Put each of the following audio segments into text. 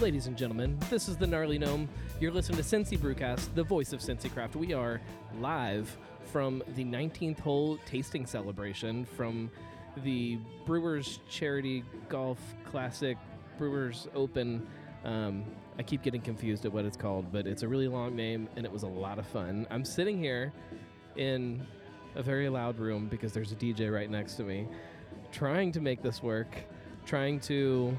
Ladies and gentlemen, this is the Gnarly Gnome. You're listening to Cincy Brewcast, the voice of Cincy Craft. We are live from the 19th hole tasting celebration from the Brewers Charity Golf Classic Brewers Open. Um, I keep getting confused at what it's called, but it's a really long name and it was a lot of fun. I'm sitting here in a very loud room because there's a DJ right next to me, trying to make this work, trying to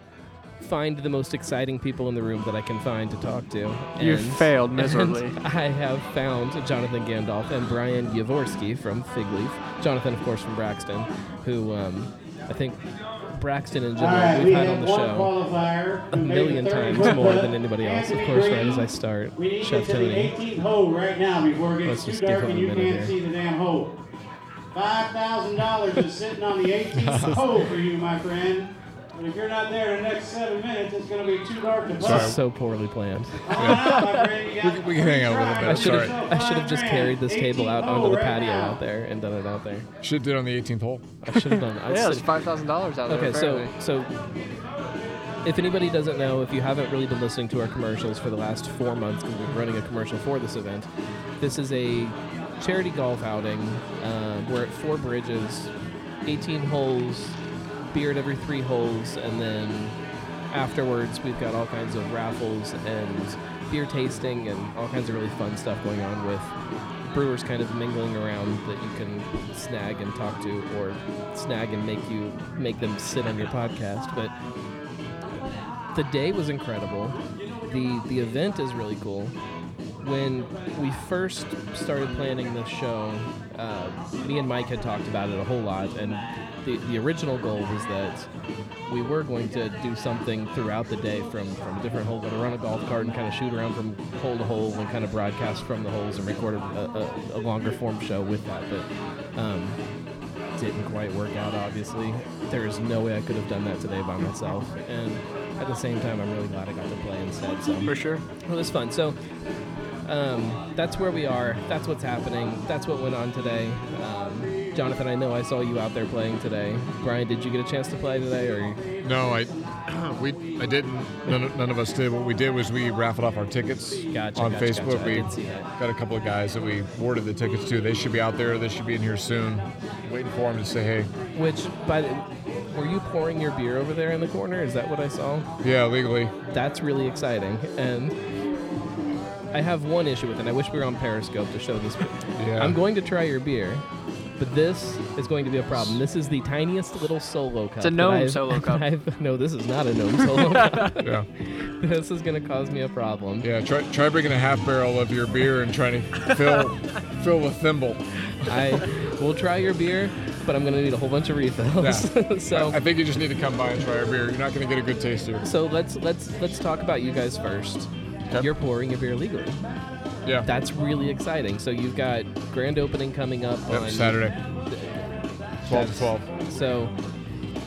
find the most exciting people in the room that I can find to talk to. You And- failed miserably. and I have found Jonathan Gandolf and Brian Yavorsky from Fig Leaf. Jonathan, of course, from Braxton, who um, I think Braxton in All general right, we've we had on the show a million times more than anybody else. Of course, right as I start, We need Chef to get to the Tony. 18th hole right now before it Let's gets just too give dark him and a you minute can't here. see the damn hole. Five thousand dollars is sitting on the 18th hole for you, my friend. But if you're not there in the next seven minutes, it's going to be too dark to This putt. is so poorly planned. Come on out, my friend. You got We can- we can hang out a little bit. I tries. should have Sorry. I should have just carried this table out onto the right patio now. out there and done it out there. Should do it on the 18th hole. I should have done it. I yeah, was it's five thousand dollars out there. Okay, so so if anybody doesn't know, if you haven't really been listening to our commercials for the last four months, because we've been running a commercial for this event, this is a charity golf outing. Uh, we're at Four Bridges, 18 holes, beer every three holes, and then afterwards we've got all kinds of raffles and beer tasting and all kinds of really fun stuff going on with brewers kind of mingling around that you can snag and talk to or snag and make you make them sit on your podcast. But the day was incredible. The the event is really cool when we first started planning this show uh, me and mike had talked about it a whole lot and the, the original goal was that we were going to do something throughout the day from, from a different hole, going to run a golf cart and kind of shoot around from hole to hole and kind of broadcast from the holes and record a, a, a longer form show with that. But um, didn't quite work out, obviously. There is no way I could have done that today by myself. And at the same time, I'm really glad I got to play instead. So for sure. it was fun. So um, that's where we are. That's what's happening. That's what went on today. Um, Jonathan, I know I saw you out there playing today. Brian, did you get a chance to play today, or No, I, we, I didn't. None of, none of us did. What we did was we raffled off our tickets Gotcha, on gotcha, Facebook. gotcha. We did see that. got a couple of guys that we awarded the tickets to. They should be out there. They should be in here soon. Waiting for them to say, hey, which by the, were you pouring your beer over there in the corner? Is that what I saw? yeah, legally. That's really exciting, and I have one issue with it. I wish we were on Periscope to show this. Yeah. I'm going to try your beer, but this is going to be a problem. This is the tiniest little solo cup. It's a gnome I've- solo cup. I've- no, this is not a gnome solo cup. Yeah. This is going to cause me a problem. Yeah. Try, try bringing a half barrel of your beer and trying to fill, fill the thimble. I will try your beer, but I'm going to need a whole bunch of refills. Yeah. so I think you just need to come by and try our beer. You're not going to get a good taste here. so let's let's let's talk about you guys first. Okay. You're pouring your beer legally. Yeah. That's really exciting. So you've got grand opening coming up Yep, on Saturday, 12 to 12. So,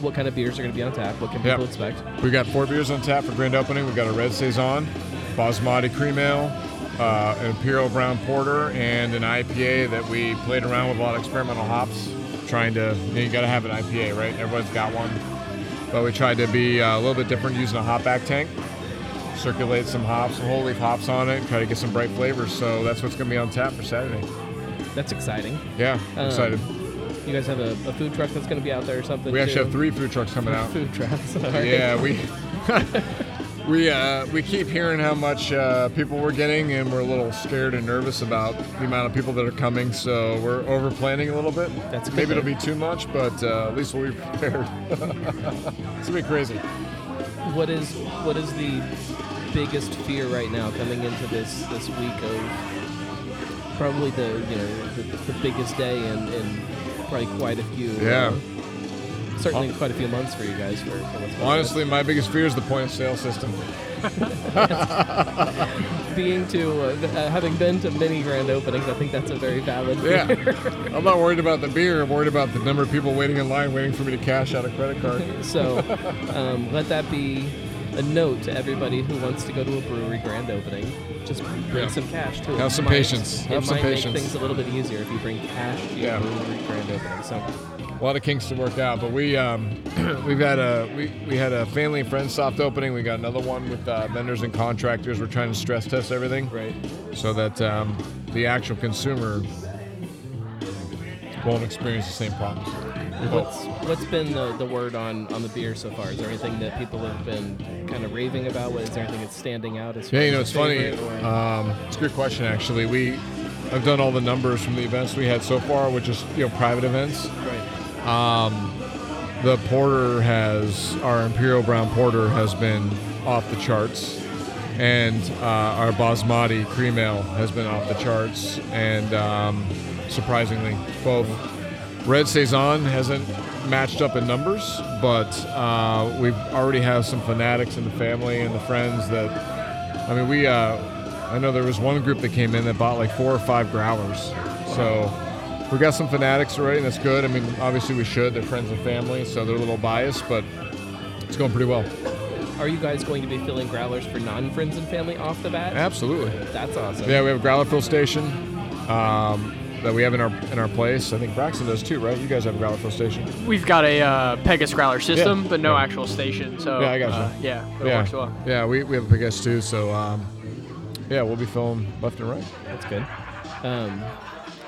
what kind of beers are going to be on tap? What can Yep. people expect? We've got four beers on tap for grand opening. We've got a red saison, basmati cream ale, uh, an imperial brown porter, and an IPA that we played around with a lot of experimental hops, trying to. You, know, you got to have an IPA, right? Everyone's got one, but we tried to be uh, a little bit different using a hop back tank. Circulate some hops, some whole leaf hops on it, and try to get some bright flavors. So that's what's going to be on tap for Saturday. That's exciting. Yeah, Um, excited. You guys have a, a food truck that's going to be out there or something? We actually too? have three food trucks coming out. food trucks. Yeah, we we uh, we keep hearing how much uh, people we're getting, and we're a little scared and nervous about the amount of people that are coming. So we're over planning a little bit. That's maybe it'll be too much, but uh, at least we'll be prepared. it's gonna be crazy. What is what is the biggest fear right now coming into this this week of probably the you know the, the biggest day in, in probably quite a few Yeah. uh, certainly quite a few months for you guys for, for what's on. Honestly, my biggest fear is the point of sale system. being to uh, uh, having been to many grand openings, I think that's a very valid fear. Yeah, I'm not worried about the beer. I'm worried about the number of people waiting in line, waiting for me to cash out a credit card. so um, let that be a note to everybody who wants to go to a brewery grand opening: just bring Yeah. some cash to it. Have some Might- patience. It Have some might patience. make things a little bit easier if you bring cash to Yeah. brewery grand opening. So a lot of kinks to work out, but we um, we've had a we, we had a family and friends soft opening. We got another one with uh, vendors and contractors. We're trying to stress test everything right. so that um, the actual consumer won't experience the same problems. What's what's been the, the word on, on the beer so far? Is there anything that people have been kind of raving about? What- Is there anything that's standing out? As Yeah, you know, it's funny. Um, it's a good question, actually. We I've done all the numbers from the events we had so far, which is you know private events. right. Um, the porter has our imperial brown porter has been off the charts, and uh, our basmati cream ale has been off the charts, and um, surprisingly, both red saison hasn't matched up in numbers, but uh, we already have some fanatics in the family and the friends that. I mean, we. Uh, I know there was one group that came in that bought like four or five growlers, so we got some fanatics already, and that's good. I mean, obviously we should. They're friends and family, so they're a little biased, but it's going pretty well. Are you guys going to be filling growlers for non friends and family off the bat? Absolutely. That's awesome. Yeah, we have a growler fill station um, that we have in our in our place. I think Braxton does too, right? You guys have a growler fill station. We've got a uh, Pegasus Growler system, Yeah. but no Yeah. actual station. So Yeah, I gotcha. uh, yeah, it yeah, works well. yeah, we, we have a big S too, so um, yeah, we'll be filling left and right. That's good. Um,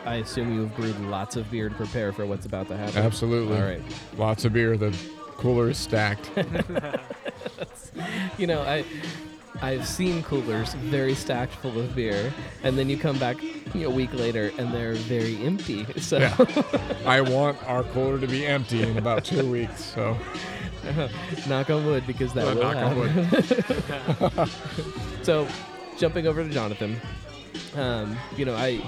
I assume you've brewed lots of beer to prepare for what's about to happen. Absolutely. All right. Lots of beer. The cooler is stacked. You know, I I've seen coolers very stacked full of beer, and then you come back you know, a week later and they're very empty. So Yeah. I want our cooler to be empty in about two weeks. So knock on wood because that uh, will knock happen. So, jumping over to Jonathan, um, you know, I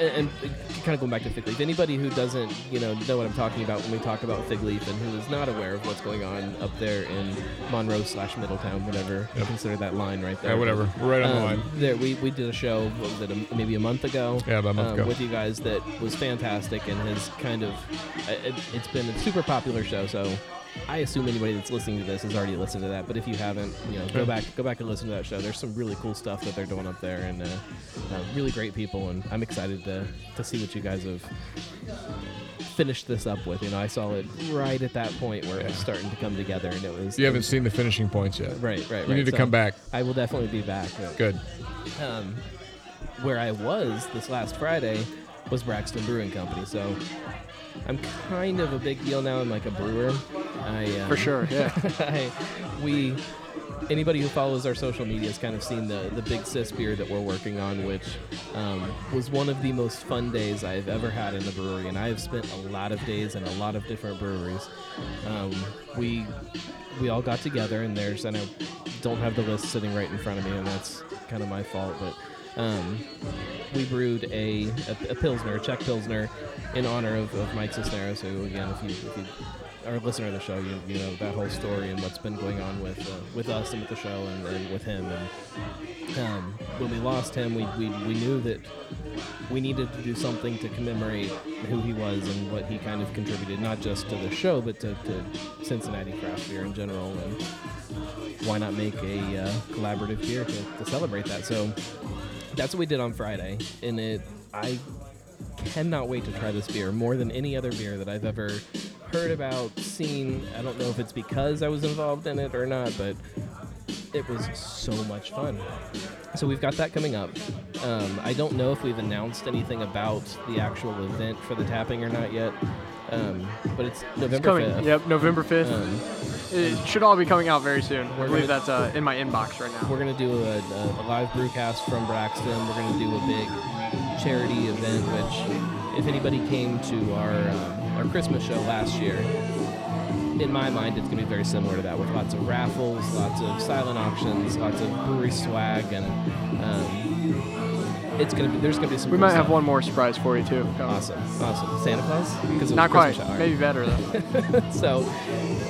and, and kind of going back to Fig Leaf. Anybody who doesn't, you know, know what I'm talking about when we talk about Fig Leaf, and who is not aware of what's going on up there in Monroe slash Middletown, whatever Yep. consider that line right there. Yeah, whatever. We're right on the Um, line. There, we, we did a show, what was it, a, maybe a month ago? Yeah, about a month um, ago. With you guys that was fantastic and has kind of, it, it's been a super popular show. So I assume anybody that's listening to this has already listened to that. But if you haven't, you know, go back, go back and listen to that show. There's some really cool stuff that they're doing up there, and uh, uh, really great people. And I'm excited to to see what you guys have finished this up with. You know, I saw it right at that point where it was starting to come together, and it was. You haven't seen the finishing points yet. Right, right, right. You need to So come back. I will definitely be back. Uh, Good. um, where I was this last Friday was Braxton Brewing Company. So I'm kind of a big deal now. I'm like a brewer. I um, For sure, yeah. I, we anybody who follows our social media has kind of seen the the big sis beer that we're working on, which um, was one of the most fun days I've ever had in the brewery, and I have spent a lot of days in a lot of different breweries. Um, we we all got together, and there's and I don't have the list sitting right in front of me, and that's kind of my fault, but. Um, we brewed a, a, a pilsner, a Czech pilsner, in honor of, of Mike Cisneros. Who, again, if you, if you are a listener of the show, you, you know that whole story and what's been going on with uh, with us and with the show and, and with him. And um, when we lost him, we, we, we knew that we needed to do something to commemorate who he was and what he kind of contributed, not just to the show, but to, to Cincinnati craft beer in general. And why not make a uh, collaborative beer to, to celebrate that? So that's what we did on Friday, and it I cannot wait to try this beer more than any other beer that I've ever heard about, seen. I don't know if it's because I was involved in it or not, but it was so much fun. So we've got that coming up. Um, I don't know if we've announced anything about the actual event for the tapping or not yet, um, but it's November It's coming. 5th. Yep, November 5th. Um, it should all be coming out very soon. I believe gonna- that's uh, in my inbox right now. We're gonna do a, a, a live brewcast from Braxton. We're gonna do a big charity event, which, if anybody came to our um, our Christmas show last year, in my mind, it's gonna be very similar to that, with lots of raffles, lots of silent auctions, lots of brewery swag, and um, it's gonna be there's gonna be some. We cool might have one more surprise for you too. coming. Awesome, awesome. Santa Claus? Because Not quite. Christmas show. All right. Maybe better though. so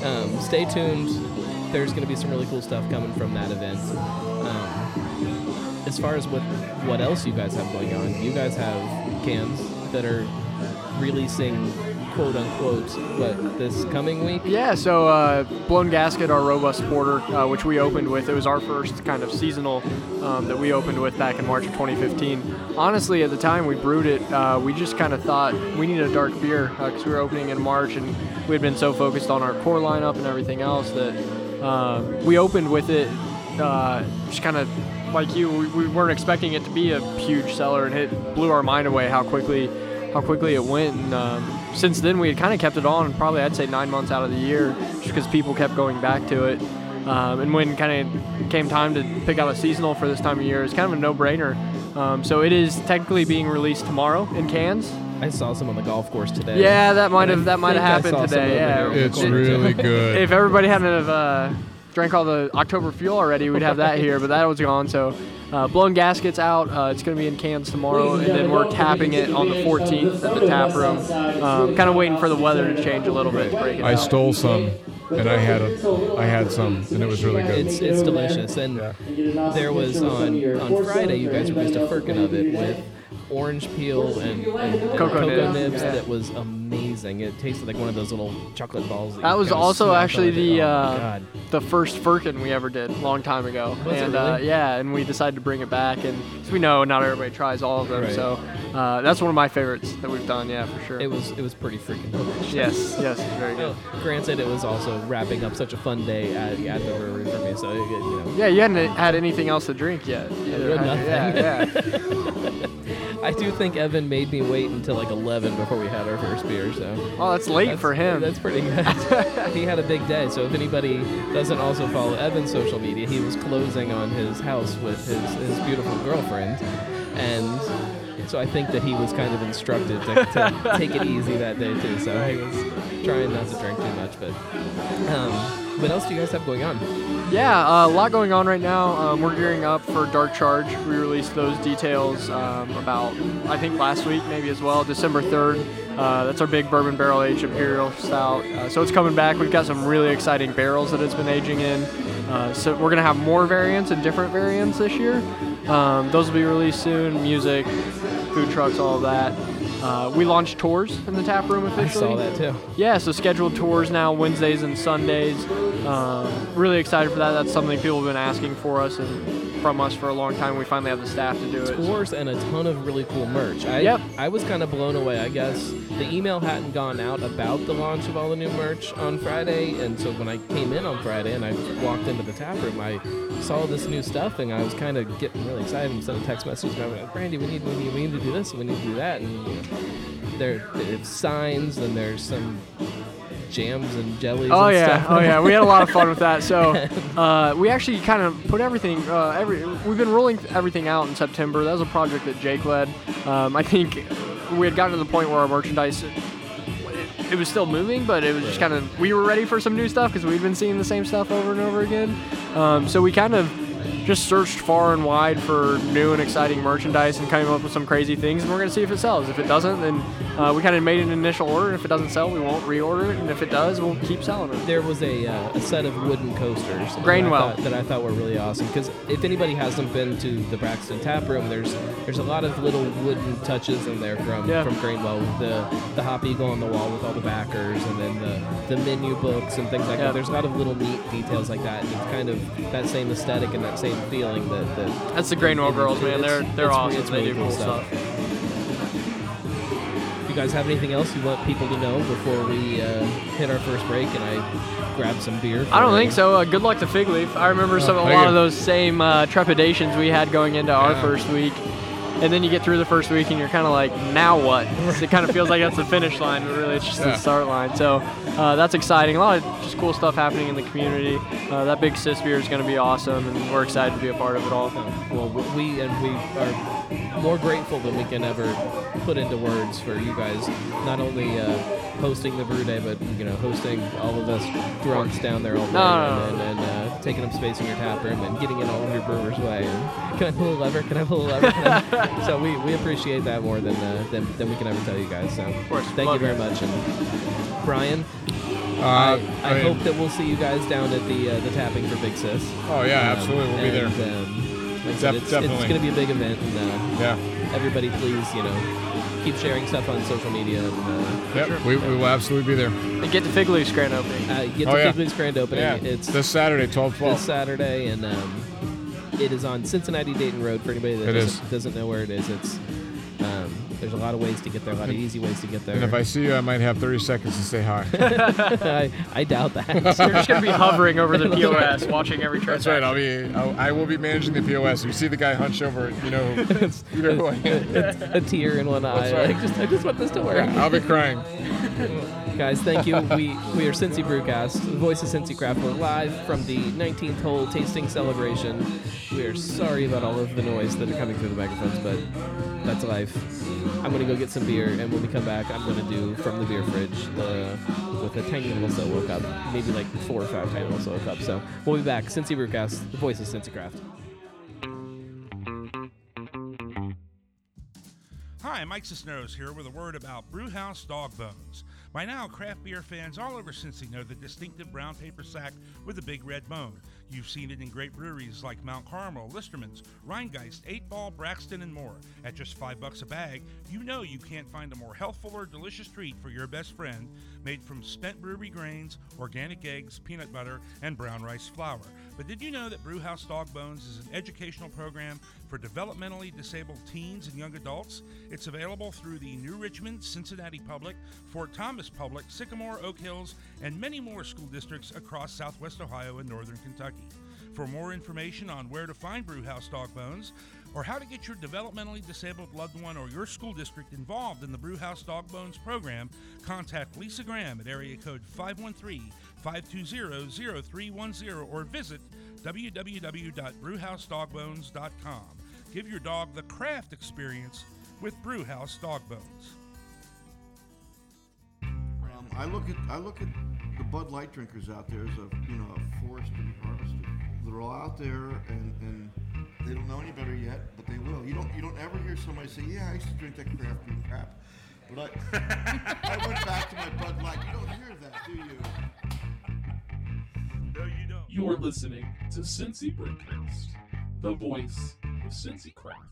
um, stay tuned. There's going to be some really cool stuff coming from that event. Um, as far as what what else you guys have going on, you guys have cans that are releasing quote unquote what this coming week. Yeah, so uh, Blown Gasket, our robust porter, uh, which we opened with, it was our first kind of seasonal um, that we opened with back in March of 2015. Honestly, at the time we brewed it, uh, we just kind of thought we needed a dark beer because we were opening in March and we had been so focused on our core lineup and everything else that uh, we opened with it uh, just kind of like you, we, we weren't expecting it to be a huge seller, and it blew our mind away how quickly how quickly it went. And um, since then, we had kind of kept it on probably I'd say nine months out of the year, just because people kept going back to it. Um, and when kind of came time to pick out a seasonal for this time of year, it's kind of a no-brainer. Um, so it is technically being released tomorrow in cans. I saw some on the golf course today. Yeah, that might have that might have happened today. Yeah, It's the corner, too. really good. if everybody hadn't have uh, drank all the October fuel already, we'd have that here, but that was gone. So, uh, blown gaskets out. Uh, it's going to be in cans tomorrow, and then we're tapping it on the 14th at the tap room. Um, kind of waiting for the weather to change a little bit break it I out. stole some, and I had a, I had some, and it was really good. It's it's delicious, and there was on on Friday you guys released a firkin of it with orange peel and, and Cocoa cocoa nibs, nibs yeah. that was amazing. It tasted like one of those little chocolate balls. That you was also actually the Oh uh, the first firkin we ever did a long time ago, Was and uh, yeah, and we decided to bring it back, and we know not everybody tries all of them, Right. so uh, that's one of my favorites that we've done, yeah, for sure. It was it was pretty freaking delicious. yes, yes, very good. Well, granted, it was also wrapping up such a fun day at, at the brewery for me, so it, you know, Yeah, you hadn't had anything else to drink yet. either, had had you? nothing. Yeah, yeah. I do think Evan made me wait until like 11 before we had our first beer. So Oh, that's late that's, for him. That's pretty good. he had a big day. So if anybody doesn't also follow Evan's social media, he was closing on his house with his, his beautiful girlfriend, and so I think that he was kind of instructed to, to take it easy that day too. So he was trying not to drink too much. But um, what else do you guys have going on? Yeah, uh, a lot going on right now. Um, we're gearing up for Dark Charge. We released those details um, about, I think, last week maybe as well, December 3rd. Uh, that's our big bourbon barrel aged imperial stout. Uh, so it's coming back. We've got some really exciting barrels that it's been aging in. Uh, so we're gonna have more variants and different variants this year. Um, those will be released soon. Music, food trucks, all of that. Uh, we launched tours in the tap room officially. I saw that too. Yeah, so scheduled tours now Wednesdays and Sundays. Um, really excited for that. That's something people have been asking for us and from us for a long time. We finally have the staff to do it. tours and a ton of really cool merch. I, Yep. I was kind of blown away. I guess the email hadn't gone out about the launch of all the new merch on Friday, and so when I came in on Friday and I walked into the tap room, I saw this new stuff, and I was kind of getting really excited and sent a text message. And I went, Brandy, we need, we need, we need to do this, and we need to do that, and you know, there, it's signs, and there's some jams and jellies. Oh and yeah, stuff. oh yeah, we had a lot of fun with that. So uh, we actually kind of put everything, uh, every we've been rolling everything out in September. That was a project that Jake led. Um, I think we had gotten to the point where our merchandise. It, it was still moving, but it was just kind of we were ready for some new stuff because we'd been seeing the same stuff over and over again. Um, so we kind of just searched far and wide for new and exciting merchandise and came up with some crazy things. And we're gonna see if it sells. If it doesn't, then uh, we kind of made an initial order. And if it doesn't sell, we won't reorder it. And if it does, we'll keep selling it. there was a, uh, a set of wooden coasters that I Grainwell. thought- that I thought were really awesome. Because if anybody hasn't been to the Braxton Tap Room, there's there's a lot of little wooden touches in there from Yeah. from Grainwell. The the hop eagle on the wall with all the backers, and then the, the menu books and things like Yeah. that. There's a lot of little neat details like that. And it's kind of that same aesthetic and that same feeling that. that That's the Grainwell girls, man. They're they're it's- awesome. it's they really do cool cool stuff. You guys have anything else you want people to know before we uh, hit our first break and I grab some beer? I don't think so. Uh, good luck to Fig Leaf. I remember some a lot you. of those same uh, trepidations we had going into our first week. And then you get through the first week and you're kind of like, now what? it kind of feels like that's the finish line, but really it's just Yeah. the start line. So uh, that's exciting. A lot of just cool stuff happening in the community. Uh, that big sis beer is going to be awesome, and we're excited to be a part of it all. Well, we and we are more grateful than we can ever put into words for you guys. Not only uh, hosting the brew day, but you know, hosting all of us drunks down there all day, No, no, and, and, and uh, taking up space in your tap room and getting in all of your brewers' way. And, can I pull a lever? Can I pull a lever? I- so we, we appreciate that more than, uh, than than we can ever tell you guys. So of course, thank you very it. much. And Brian, Uh, I, I, mean, hope that we'll see you guys down at the uh, the tapping for Big Sis. Oh yeah, absolutely. We'll be there. And, Um, Like I said, Def- it's, definitely. it's going to be a big event, and uh, Yeah. everybody, please, you know, keep sharing stuff on social media and uh, Yep. We, we will absolutely be there. And get to Fig Leaf's grand opening. uh, get Oh, to yeah. Fig Leaf's grand opening. Yeah. It's this Saturday, 12 this Saturday, and um, it is on Cincinnati Dayton Road. For anybody that doesn't, doesn't know where it is, it's there's a lot of ways to get there, a lot of easy ways to get there. And if I see you, I might have 30 seconds to say hi. I, I doubt that. You're just gonna be hovering over the POS, watching every That's transaction. right. I'll be. I'll, I will be managing the POS. You see the guy hunch over. You know. you know who I am. a tear in one eye. right. Like, just, I just want this to work. I'll be crying. Guys, thank you. We we are Cincy Brewcast, the voice of Cincy Craft. We're live from the 19th hole tasting celebration. We are sorry about all of the noise that are coming through the microphones, but that's life. I'm gonna go get some beer, and when we come back, I'm gonna do from the beer fridge the with a tiny little solo cup, maybe like four or five tiny little solo cups. So we'll be back. Cincy Brewcast, the voice of Cincy Craft. Hi, Mike Cisneros here with a word about Brewhouse Dog Bones. By now, craft beer fans all over Cincy know the distinctive brown paper sack with a big red bone. You've seen it in great breweries like Mount Carmel, Listerman's, Rhinegeist, 8 Ball, Braxton, and more. At just five bucks a bag, you know you can't find a more healthful or delicious treat for your best friend, made from spent brewery grains, organic eggs, peanut butter, and brown rice flour. But did you know that Brewhouse Dog Bones is an educational program for developmentally disabled teens and young adults? It's available through the New Richmond, Cincinnati Public, Fort Thomas Public, Sycamore, Oak Hills, and many more school districts across southwest Ohio and northern Kentucky. For more information on where to find Brewhouse Dog Bones, or how to get your developmentally disabled loved one or your school district involved in the Brewhouse Dog Bones program, contact Lisa Graham at area code 513 520 0310 or visit www.brewhousedogbones.com. Give your dog the craft experience with Brewhouse Dog Bones. Um, I look at I look at the Bud Light drinkers out there as a you know a forest to be harvested. They're all out there and, and they don't know any better yet, but they will. You don't you don't ever hear somebody say, "Yeah, I used to drink that craft beer crap," but I I went back to my Bud Light. You don't hear that, do you? No, you don't. You're listening to Cincy Brewcast, the voice of Cincy Craft.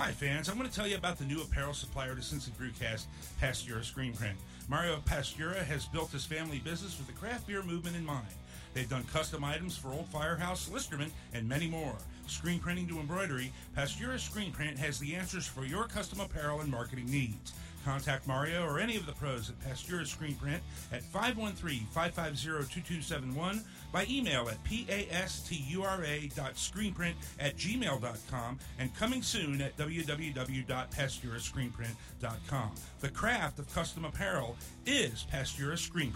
Hi, fans. I'm going to tell you about the new apparel supplier to Cincy Brewcast, Pastura Screen Print. Mario Pastura has built his family business with the craft beer movement in mind. They've done custom items for Old Firehouse, Listerman, and many more. Screen printing to embroidery, Pastura Screen Print has the answers for your custom apparel and marketing needs. Contact Mario or any of the pros at Pastura Screen Print at 513-550-2271 by email at pastura.screenprint at gmail.com and coming soon at www.pasturascreenprint.com. The craft of custom apparel is Pastura Screen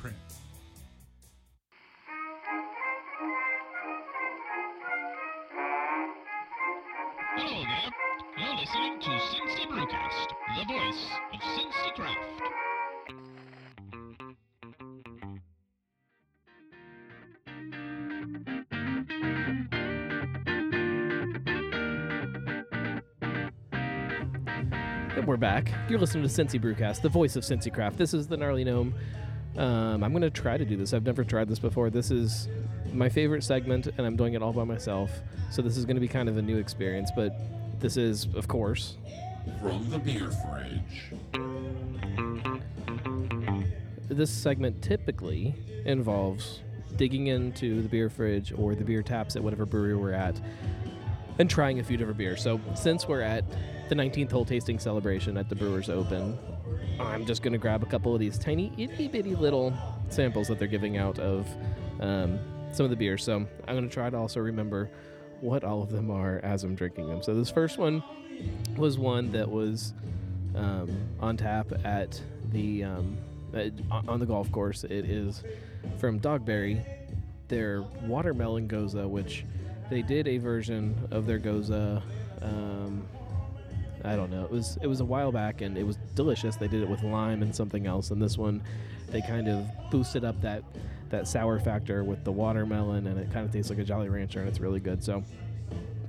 You're listening to Cincy Brewcast, the voice of Cincy Craft. This is the Gnarly Gnome. Um, I'm going to try to do this. I've never tried this before. This is my favorite segment, and I'm doing it all by myself. So this is going to be kind of a new experience, but this is, of course, From the beer fridge. this segment typically involves digging into the beer fridge or the beer taps at whatever brewery we're at and trying a few different beers. So since we're at the 19th hole tasting celebration at the Brewers Open, I'm just going to grab a couple of these tiny itty bitty little samples that they're giving out of um, some of the beers. So I'm going to try to also remember what all of them are as I'm drinking them. So this first one was one that was um, on tap at the um, on the golf course. It is from Dogberry, their watermelon gose, which they did a version of their gose. Um, I don't know. It was it was a while back and it was delicious. They did it with lime and something else. And this one, they kind of boosted up that that sour factor with the watermelon, and it kind of tastes like a Jolly Rancher, and it's really good. So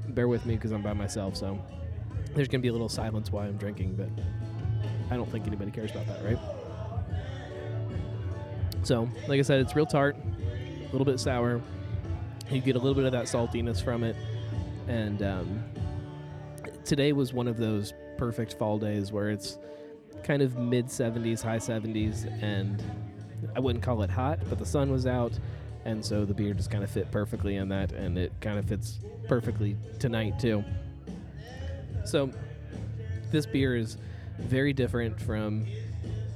bear with me because I'm by myself. So there's gonna be a little silence while I'm drinking, but I don't think anybody cares about that, right? So, like I said, it's real tart. A little bit sour. You get a little bit of that saltiness from it, and um, today was one of those perfect fall days where it's kind of mid 70s, high 70s, and I wouldn't call it hot, but the sun was out, and so the beer just kind of fit perfectly in that, and it kind of fits perfectly tonight too. So this beer is very different from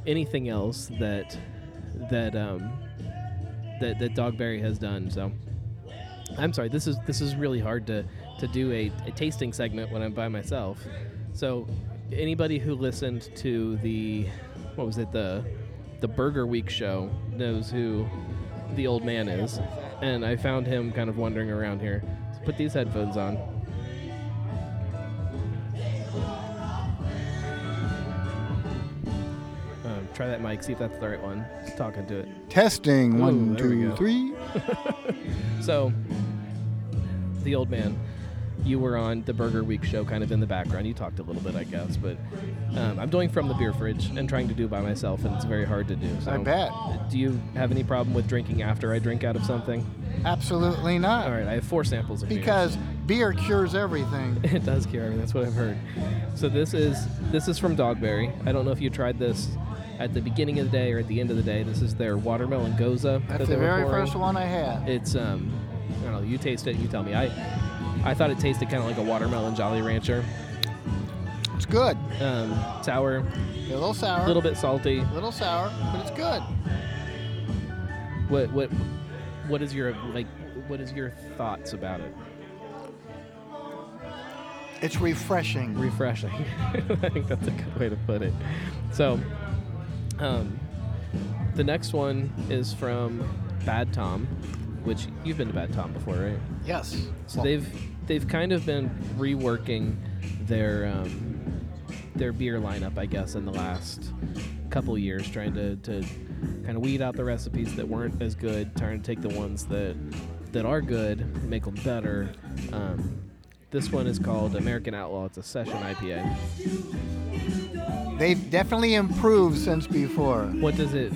anything else that that um, that that Dogberry has done. So I'm sorry. This is this is really hard to to do a, a tasting segment when I'm by myself. So anybody who listened to the what was it the the Burger Week show knows who the old man is, and I found him kind of wandering around here. So put these headphones on. Um, try that mic, see if that's the right one. Just talking to it. Testing. Ooh, One, two, three. So, the old man, you were on the Burger Week show, kind of in the background. You talked a little bit, I guess, but um, I'm doing from the beer fridge and trying to do by myself, and it's very hard to do. So, I bet. Do you have any problem with drinking after I drink out of something? Absolutely not. All right, I have four samples of beer. Because beer cures everything. it does cure everything. That's what I've heard. So this is this is from Dogberry. I don't know if you tried this at the beginning of the day or at the end of the day. This is their watermelon gose. That's they the very pouring. first one I had. It's um, I don't know. You taste it. You tell me. I I thought it tasted kind of like a watermelon Jolly Rancher. It's good. Um, sour, A little sour. a little bit salty. A little sour, but it's good. What what what is your like? What is your thoughts about it? It's refreshing. refreshing. I think that's a good way to put it. So, um, the next one is from Bad Tom, which you've been to Bad Tom before, right? Yes. So they've they've kind of been reworking their um, their beer lineup, I guess, in the last couple years, trying to, to kind of weed out the recipes that weren't as good, trying to take the ones that that are good, make them better. Um, this one is called American Outlaw. It's a session IPA. They've definitely improved since before. What does it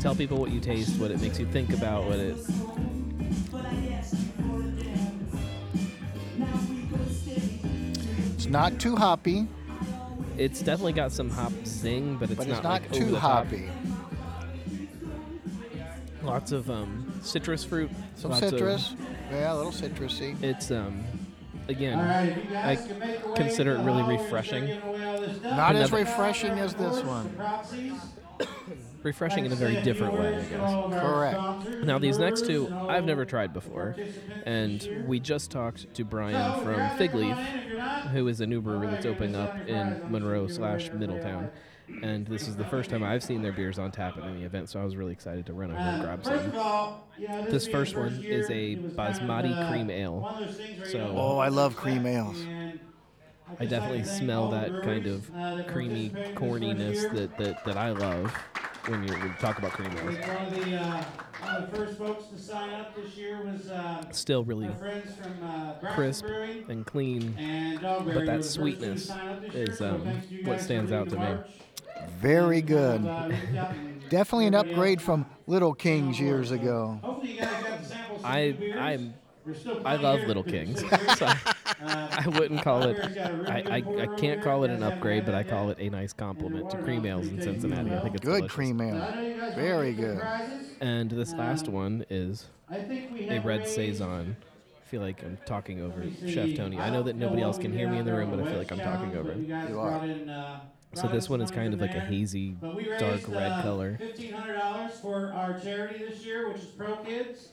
tell people what you taste, what it makes you think about, what it It's not too hoppy, it's definitely got some hop sing, but it's but not it's not like, over too the top. hoppy. Lots of um, citrus fruit. Some lots of- citrus. yeah, a little citrusy. it's um again All right, if you I guys can make away consider it really refreshing. giving away all this stuff. Not as refreshing as this one. refreshing in a very different way, I guess. all of our Correct. Now these next two I've never tried before, and we just talked to Brian from Fig Leaf, on in. If you're not, who is a new brewery that's opening up out your prize. in Monroe slash give away Middletown. And this is the first time I've seen their beers on tap at any event, so I was really excited to run over and grab first some. of all, you know, This first one year, is a it kind of, basmati uh, cream ale. one of those things where you So- Oh, I love cream ales. I'd I just definitely like smell all the that kind of uh, that creamy participated this first corniness that, that, that I love when you when you talk about cream ales. One of the, uh, one of the first folks to sign up this year was uh, Still really our friends from uh, Braxton crisp Brewing and clean. and Dogberry. but that were the first two to sweetness sign up this year, is, so um, thanks to you what guys stands out to leading me. march. Very good. Reached out and Definitely an upgrade from Little Kings years ago. Hopefully you guys got the samples. from I. I'm I love. Little Kings. So I wouldn't call it. Dogberry's got a really I, I, I can't call it an upgrade, but I call it a nice compliment to cream ales in Cincinnati. I think it's Good delicious. cream ale. know you guys Very wanna get some good. And this last one is I think we a red saison. I feel like I'm talking over Chef. Tony. I I know that nobody else can hear me in the room, but I feel like I'm talking over him. You are. Brought in, So this one is kind of like a hazy, But we dark red uh, color. Fifteen hundred dollars for our charity this year, which is Pro Kids.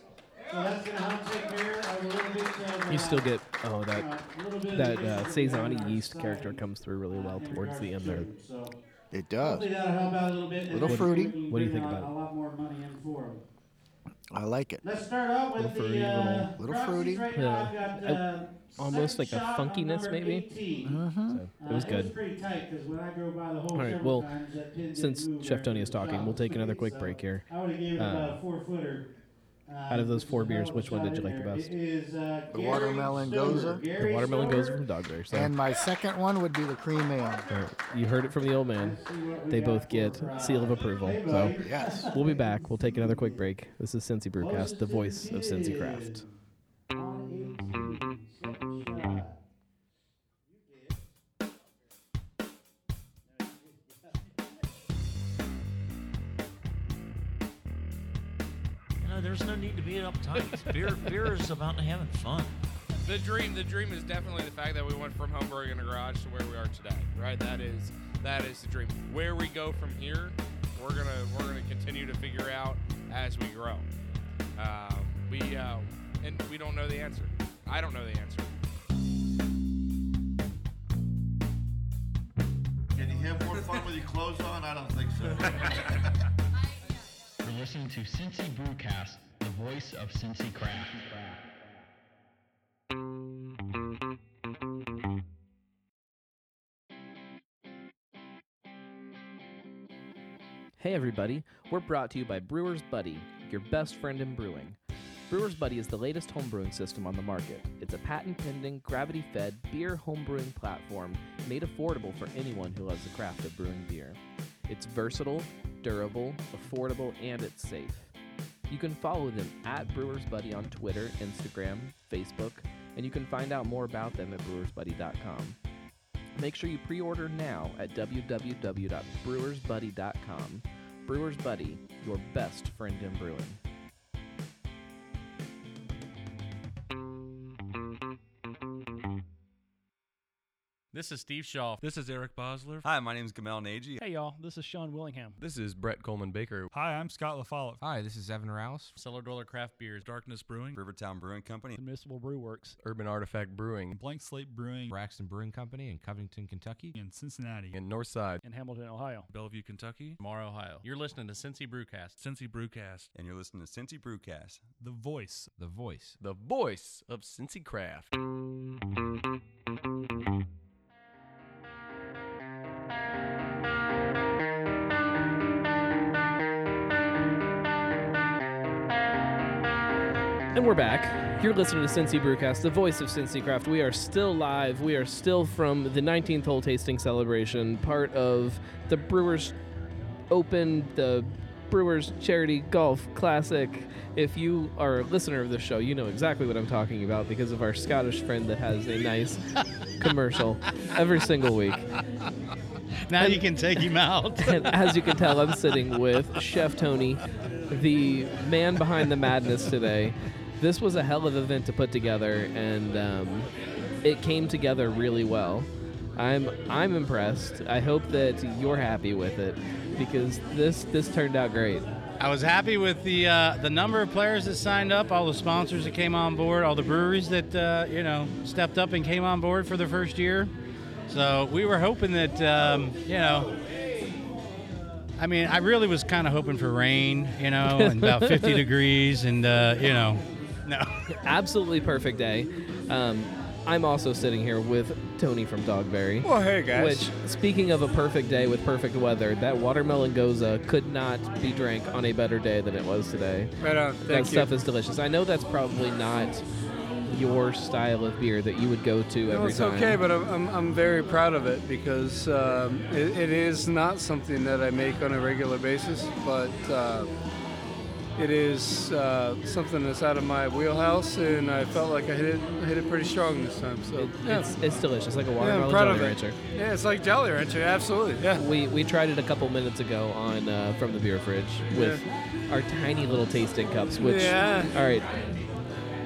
So that's gonna help take care of a little bit of. You uh, still get oh that a little bit of that addition uh, that we have in saison yeast character comes through really well uh, towards the end there. So It does. hopefully that'll help out a little bit. and Little we fruity. can What do you bring think a- about it? A lot more money in for them. I like it. Let's start out with Little the fruity, uh, little- Little fruity. Right now, Yeah. I've got, I- uh, almost like a second shot on funkiness, maybe? 18. Mm-hmm. So it Uh, was It was good. pretty tight because when I drove by the hole All right, well, times, that pin didn't Since Chef Tony is talking, we'll take another quick so break here. I would have gave it about Uh, a four footer. Out of those four beers, which one did you like the best? uh, The watermelon gose. The watermelon goes from Dogberry. So. And my second one would be the cream ale. All right, You heard it from the old man. They both get seal of approval. So Yes. we'll be back. We'll take another quick break. This is Cincy Brewcast, the voice of Cincy Craft. Be uptight. beer, beer is about having fun. The dream, the dream is definitely the fact that we went from home brewing in a garage to where we are today, right? That is, that is the dream. Where we go from here, we're gonna, we're gonna continue to figure out as we grow. Um, we, uh, and we don't know the answer. I don't know the answer. Can you have more fun with your clothes on? I don't think so. You're listening to Cincy Brewcast, the voice of Cincy Craft. Hey everybody, we're brought to you by Brewer's Buddy, your best friend in brewing. Brewer's Buddy is the latest homebrewing system on the market. It's a patent pending, gravity fed beer homebrewing platform made affordable for anyone who loves the craft of brewing beer. It's versatile, durable, affordable, and it's safe. You can follow them at Brewers Buddy on Twitter, Instagram, Facebook, and you can find out more about them at brewersbuddy.com. Make sure you pre order now at www.brewersbuddy.com. Brewers Buddy, your best friend in brewing. This is Steve Shaw. This is Eric Bosler. Hi, my name is Gamal Nagy. Hey, y'all. This is Sean Willingham. This is Bret Kollmann Baker. Hi, I'm Scott LaFollette. Hi, this is Evan Rouse. Cellar Dweller Craft Beers. Darkness Brewing. Rivertown Brewing Company. Municipal Brew Works. Urban Artifact Brewing. Blank Slate Brewing. Braxton Brewing Company in Covington, Kentucky. In Cincinnati. In Northside. In Hamilton, Ohio. Bellevue, Kentucky. Mar, Ohio. You're listening to Cincy Brewcast. Cincy Brewcast. And you're listening to Cincy Brewcast. The voice. The voice. The voice of Cincy Craft. And we're back. You're listening to Cincy Brewcast, the voice of Cincy Craft. We are still live. We are still from the 19th hole tasting celebration, part of the Brewers Open, the Brewers Charity Golf Classic. If you are a listener of this show, you know exactly what I'm talking about because of our Scottish friend that has a nice commercial every single week. Now you can take him out. and as you can tell, I'm sitting with Chef Tony, the man behind the madness today. This was a hell of an event to put together, and um, it came together really well. I'm I'm impressed. I hope that you're happy with it because this this turned out great. I was happy with the uh, the number of players that signed up, all the sponsors that came on board, all the breweries that uh, you know stepped up and came on board for the first year. So we were hoping that um, you know. I mean, I really was kind of hoping for rain, you know, and about 50 degrees, and uh, you know, no. Absolutely perfect day. Um, I'm also sitting here with Tony from Dogberry. Well, hey, guys. Which, speaking of a perfect day with perfect weather, that watermelon gose could not be drank on a better day than it was today. Right on. that Thank stuff is delicious. I know that's probably not your style of beer that you would go to No, every it's time. okay, but I'm, I'm, I'm very proud of it because um, it, it is not something that I make on a regular basis, but uh, it is uh, something that's out of my wheelhouse, and I felt like I hit it, hit it pretty strong this time. So yeah. It's, it's delicious, like a watermelon proud Jolly. Rancher. Yeah, it's like Jolly Rancher, absolutely. Yeah. We we tried it a couple minutes ago on uh, from the beer fridge with our tiny little tasting cups. Which Yeah. all right,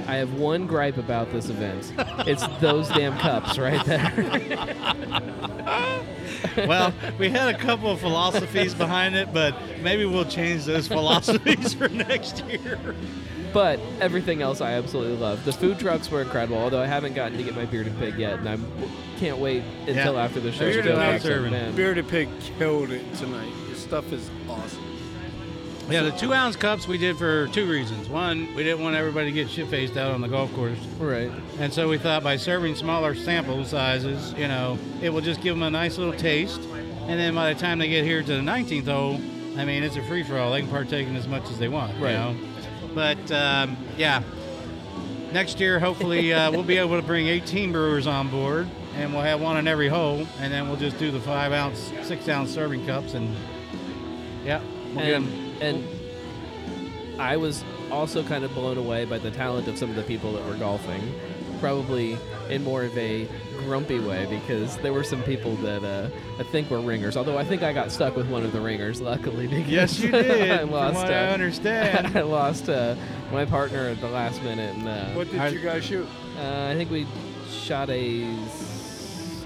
I have one gripe about this event. it's those damn cups right there. well, we had a couple of philosophies behind it, but maybe we'll change those philosophies for next year. But everything else I absolutely love. The food trucks were incredible, although I haven't gotten to get my bearded pig yet, and I can't wait until Yeah. after the show. Bearded to go Pig- man. Bearded Pig killed it tonight. This stuff is awesome. Yeah, the two ounce cups we did for two reasons. One, we didn't want everybody to get shit faced out on the golf course. Right. And so we thought by serving smaller sample sizes, you know, it will just give them a nice little taste. And then by the time they get here to the 19th hole, I mean, it's a free for all. They can partake in as much as they want. Right. You know? But um, yeah, next year hopefully uh, we'll be able to bring 18 brewers on board, and we'll have one in every hole, and then we'll just do the five ounce, six ounce serving cups, and yeah, we'll get and, and I was also kind of blown away by the talent of some of the people that were golfing, probably in more of a grumpy way because there were some people that uh, I think were ringers. Although I think I got stuck with one of the ringers, luckily. Because Yes, you did, I from lost. what I uh, understand. I lost uh, my partner at the last minute. And, uh, What did I- you guys shoot? Uh, I think we shot a.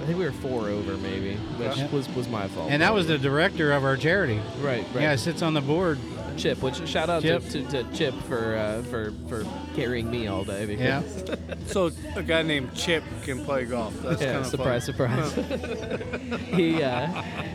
I think we were four over, maybe, which Yeah. was was my fault. and that was the director of our charity. Right, right. Yeah, sits on the board. Chip, which shout out Chip. To, to, to Chip for uh, for for carrying me all day. Because so a guy named Chip can play golf. That's yeah, kind of surprise, surprise. he uh,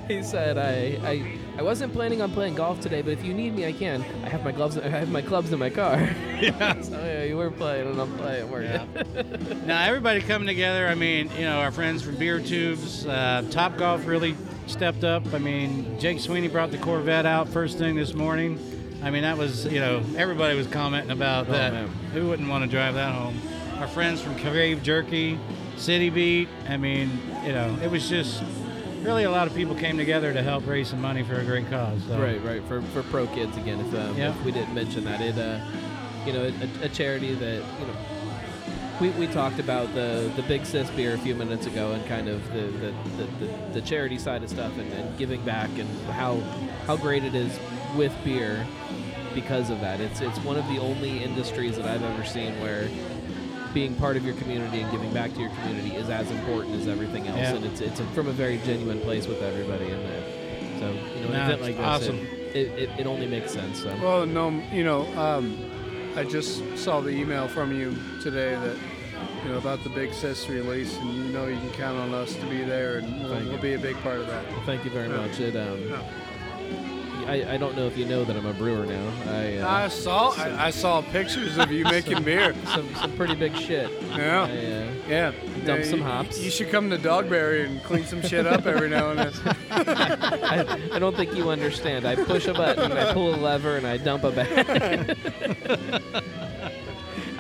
he said I, I I wasn't planning on playing golf today, but if you need me, I can. I have my gloves. I have my clubs in my car. Yeah. so yeah, you were playing and I'm playing. We're good. now everybody coming together. I mean, you know, our friends from Beer Tubes, uh, Top Golf really stepped up. I mean, Jake Sweeney brought the Corvette out first thing this morning. I mean, that was you know everybody was commenting about Oh, that. man. Who wouldn't want to drive that home? Our friends from Crave Jerky, City Beat. I mean, you know, it was just really a lot of people came together to help raise some money for a great cause. So. Right, right. For for pro kids again. If, um, Yeah. if we didn't mention that, it uh, you know, a, a charity that you know. We, we talked about the, the Big Sis beer a few minutes ago and kind of the, the, the, the, the charity side of stuff and, and giving back and how how great it is with beer because of that. It's it's one of the only industries that I've ever seen where being part of your community and giving back to your community is as important as everything else, Yeah. and it's it's from a very genuine place with everybody in there. So you know, an Nah, event like this, awesome. it, it, it, it only makes sense. So Well, no, you know, um, I just saw the email from you today that you know about the big sis release, and you know you can count on us to be there, and we'll, we'll be a big part of that. Well, thank you very Yeah. much. It um, Yeah. I, I don't know if you know that I'm a brewer now. I uh, I saw I, I saw pictures of you making beer. Some some pretty big shit. Yeah. I, uh, yeah. Dump Yeah, some hops. You should come to Dogberry and clean some shit up every now and then. I, I don't think you understand. I push a button, and I pull a lever, and I dump a bag.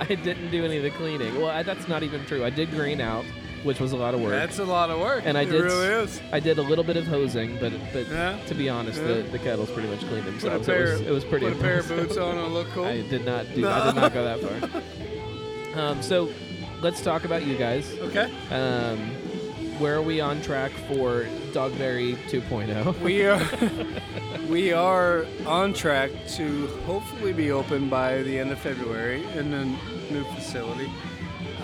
I didn't do any of the cleaning. Well, I, that's not even true. I did green out, which was a lot of work. That's a lot of work. And I It did. really is. I did a little bit of hosing, but but Yeah. to be honest, Yeah. the, the kettles pretty much cleaned themselves. pair, it was it was pretty. put a pair of boots on and look cool. I did not do. I did not go that far. Um, so, let's talk about you guys. Okay. Um, where are we on track for Dogberry 2.0? we are we are on track to hopefully be open by the end of February in the new facility.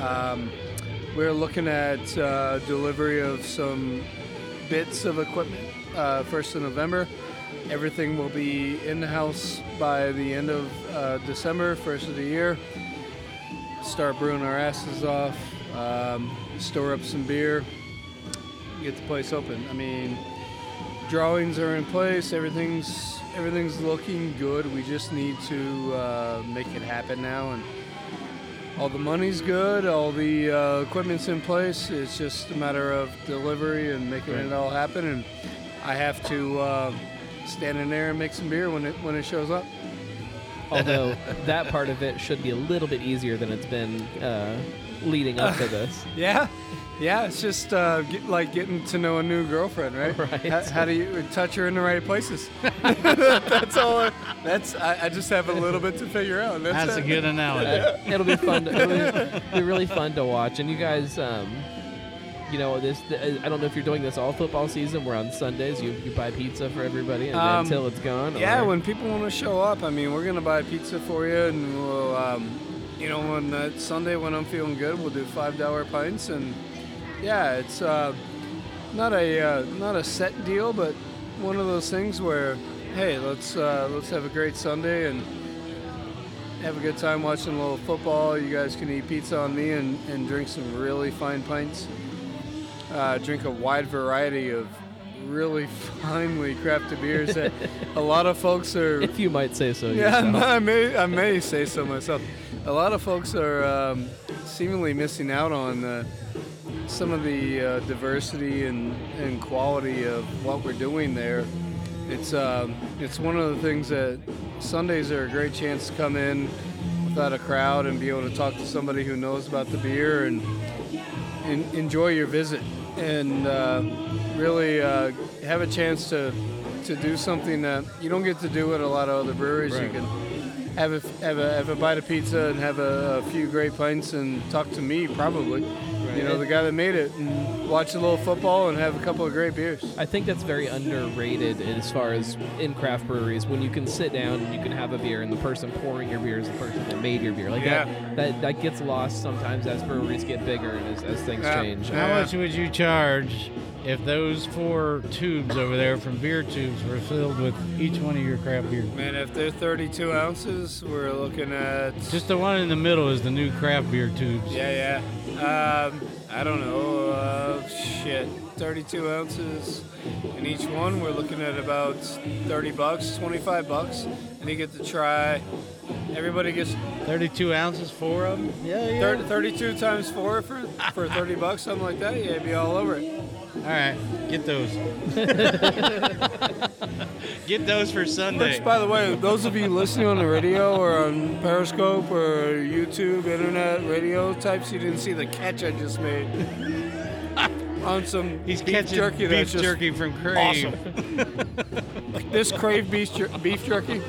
Um, we're looking at uh, delivery of some bits of equipment uh, first of November. Everything will be in the house by the end of uh, December, first of the year. Start brewing our asses off, um, store up some beer, get the place open. I mean, drawings are in place. Everything's everything's looking good. We just need to uh, make it happen now, and all the money's good. All the uh, equipment's in place. It's just a matter of delivery and making Right. it all happen. And I have to uh, stand in there and make some beer when it when it shows up. Although that part of it should be a little bit easier than it's been uh, leading up to this. Yeah, yeah. It's just uh, get, like getting to know a new girlfriend, right? Right. How, how do you touch her in the right places? that's all. I, that's I, I just have a little bit to figure out. That's, That's a good analogy. It'll be fun. To, it'll be, be really fun to watch. And you guys, um, you know, this. I don't know if you're doing this all football season. Where on Sundays you, you buy pizza for everybody and Um, until it's gone. Yeah, or- when people want to show up, I mean, we're gonna buy pizza for you, and we'll, um, you know, on that Sunday when I'm feeling good, we'll do five dollar pints, and yeah, it's uh, not a uh, not a set deal, but one of those things where, hey, let's uh, let's have a great Sunday and have a good time watching a little football. You guys can eat pizza on me and, and drink some really fine pints. Uh, drink a wide variety of really finely crafted beers that a lot of folks are. if you might say so. Yeah. I may, I may say so myself. A lot of folks are um, seemingly missing out on uh, some of the uh, diversity and, and quality of what we're doing there. It's um, it's one of the things that Sundays are a great chance to come in, without a crowd and be able to talk to somebody who knows about the beer and, en- enjoy your visit and uh, really uh, have a chance to to do something that you don't get to do at a lot of other breweries. You can have a have a have a bite of pizza and have a, a few great pints and talk to me probably. You know, the guy that made it, and watch a little football and have a couple of great beers. I think that's very underrated as far as in craft breweries when you can sit down and you can have a beer and the person pouring your beer is the person that made your beer. Like Yeah. that, that that gets lost sometimes as breweries get bigger and as, as things Yeah. change. How much would you charge if those four tubes over there from beer tubes were filled with each one of your craft beers? Man, if they're 32 ounces, we're looking at Just the one in the middle is the new craft beer tubes. Yeah, yeah. Um, I don't know. Uh, shit. 32 ounces in each one. We're looking at about 30 bucks, 25 bucks. And you get to try. Everybody gets 32 ounces, four of them? Yeah, yeah. 30, 32 times four for, for 30 bucks, something like that. Yeah, you'd be all over it. All right, get those. get those for Sunday. Which, by the way, those of you listening on the radio or on Periscope or YouTube, internet, radio types, you didn't see the catch I just made. On some He's beef catching jerky that's beef just jerky from Crave. Awesome. this Crave beef, jer- beef jerky,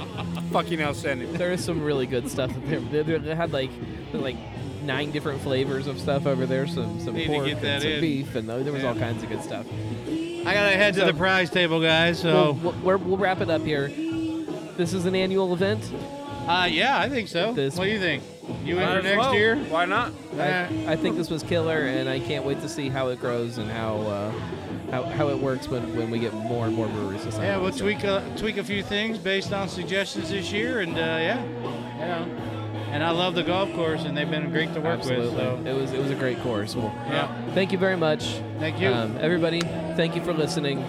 fucking outstanding. There is some really good stuff up there. They, they- they had like like nine different flavors of stuff over there. Some some Need to pork get that and some in. beef, and there was Yeah. all kinds of good stuff. I gotta head to So- the prize table, guys. So, we'll, we'll, we'll wrap it up here. This is an annual event. uh, yeah, I think so. This- what do you think? You in for next well. year? Why not? I, I think this was killer, and I can't wait to see how it grows and how uh, how, how it works when, when we get more and more breweries Yeah, we'll So- tweak a, tweak a few things based on suggestions this year, and uh, yeah, you know. And I love the golf course, and they've been great to work Absolutely. with. So It was it was a great course. Well, Yeah. Thank you very much. Thank you. um, everybody. Thank you for listening.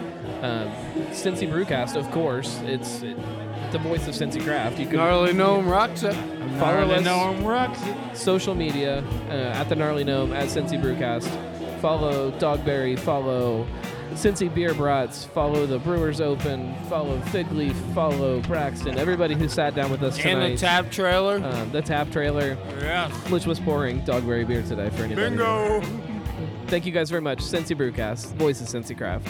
Um, Cincy Brewcast, of course. It's it, the voice of Cincy Craft. You can Gnarly Gnome rocks it. follow Gnarly us. Gnome rocks it. Social media uh, at the Gnarly Gnome at Cincy Brewcast. Follow Dogberry. Follow Cincy Beer Brats. Follow the Brewers Open. Follow Fig Leaf. Follow Braxton. Everybody who sat down with us And tonight. the tap trailer. um, the tap trailer, Yeah. which was pouring Dogberry beer today for anybody. Bingo. Thank you guys very much. Cincy Brewcast, voice of Cincy Craft.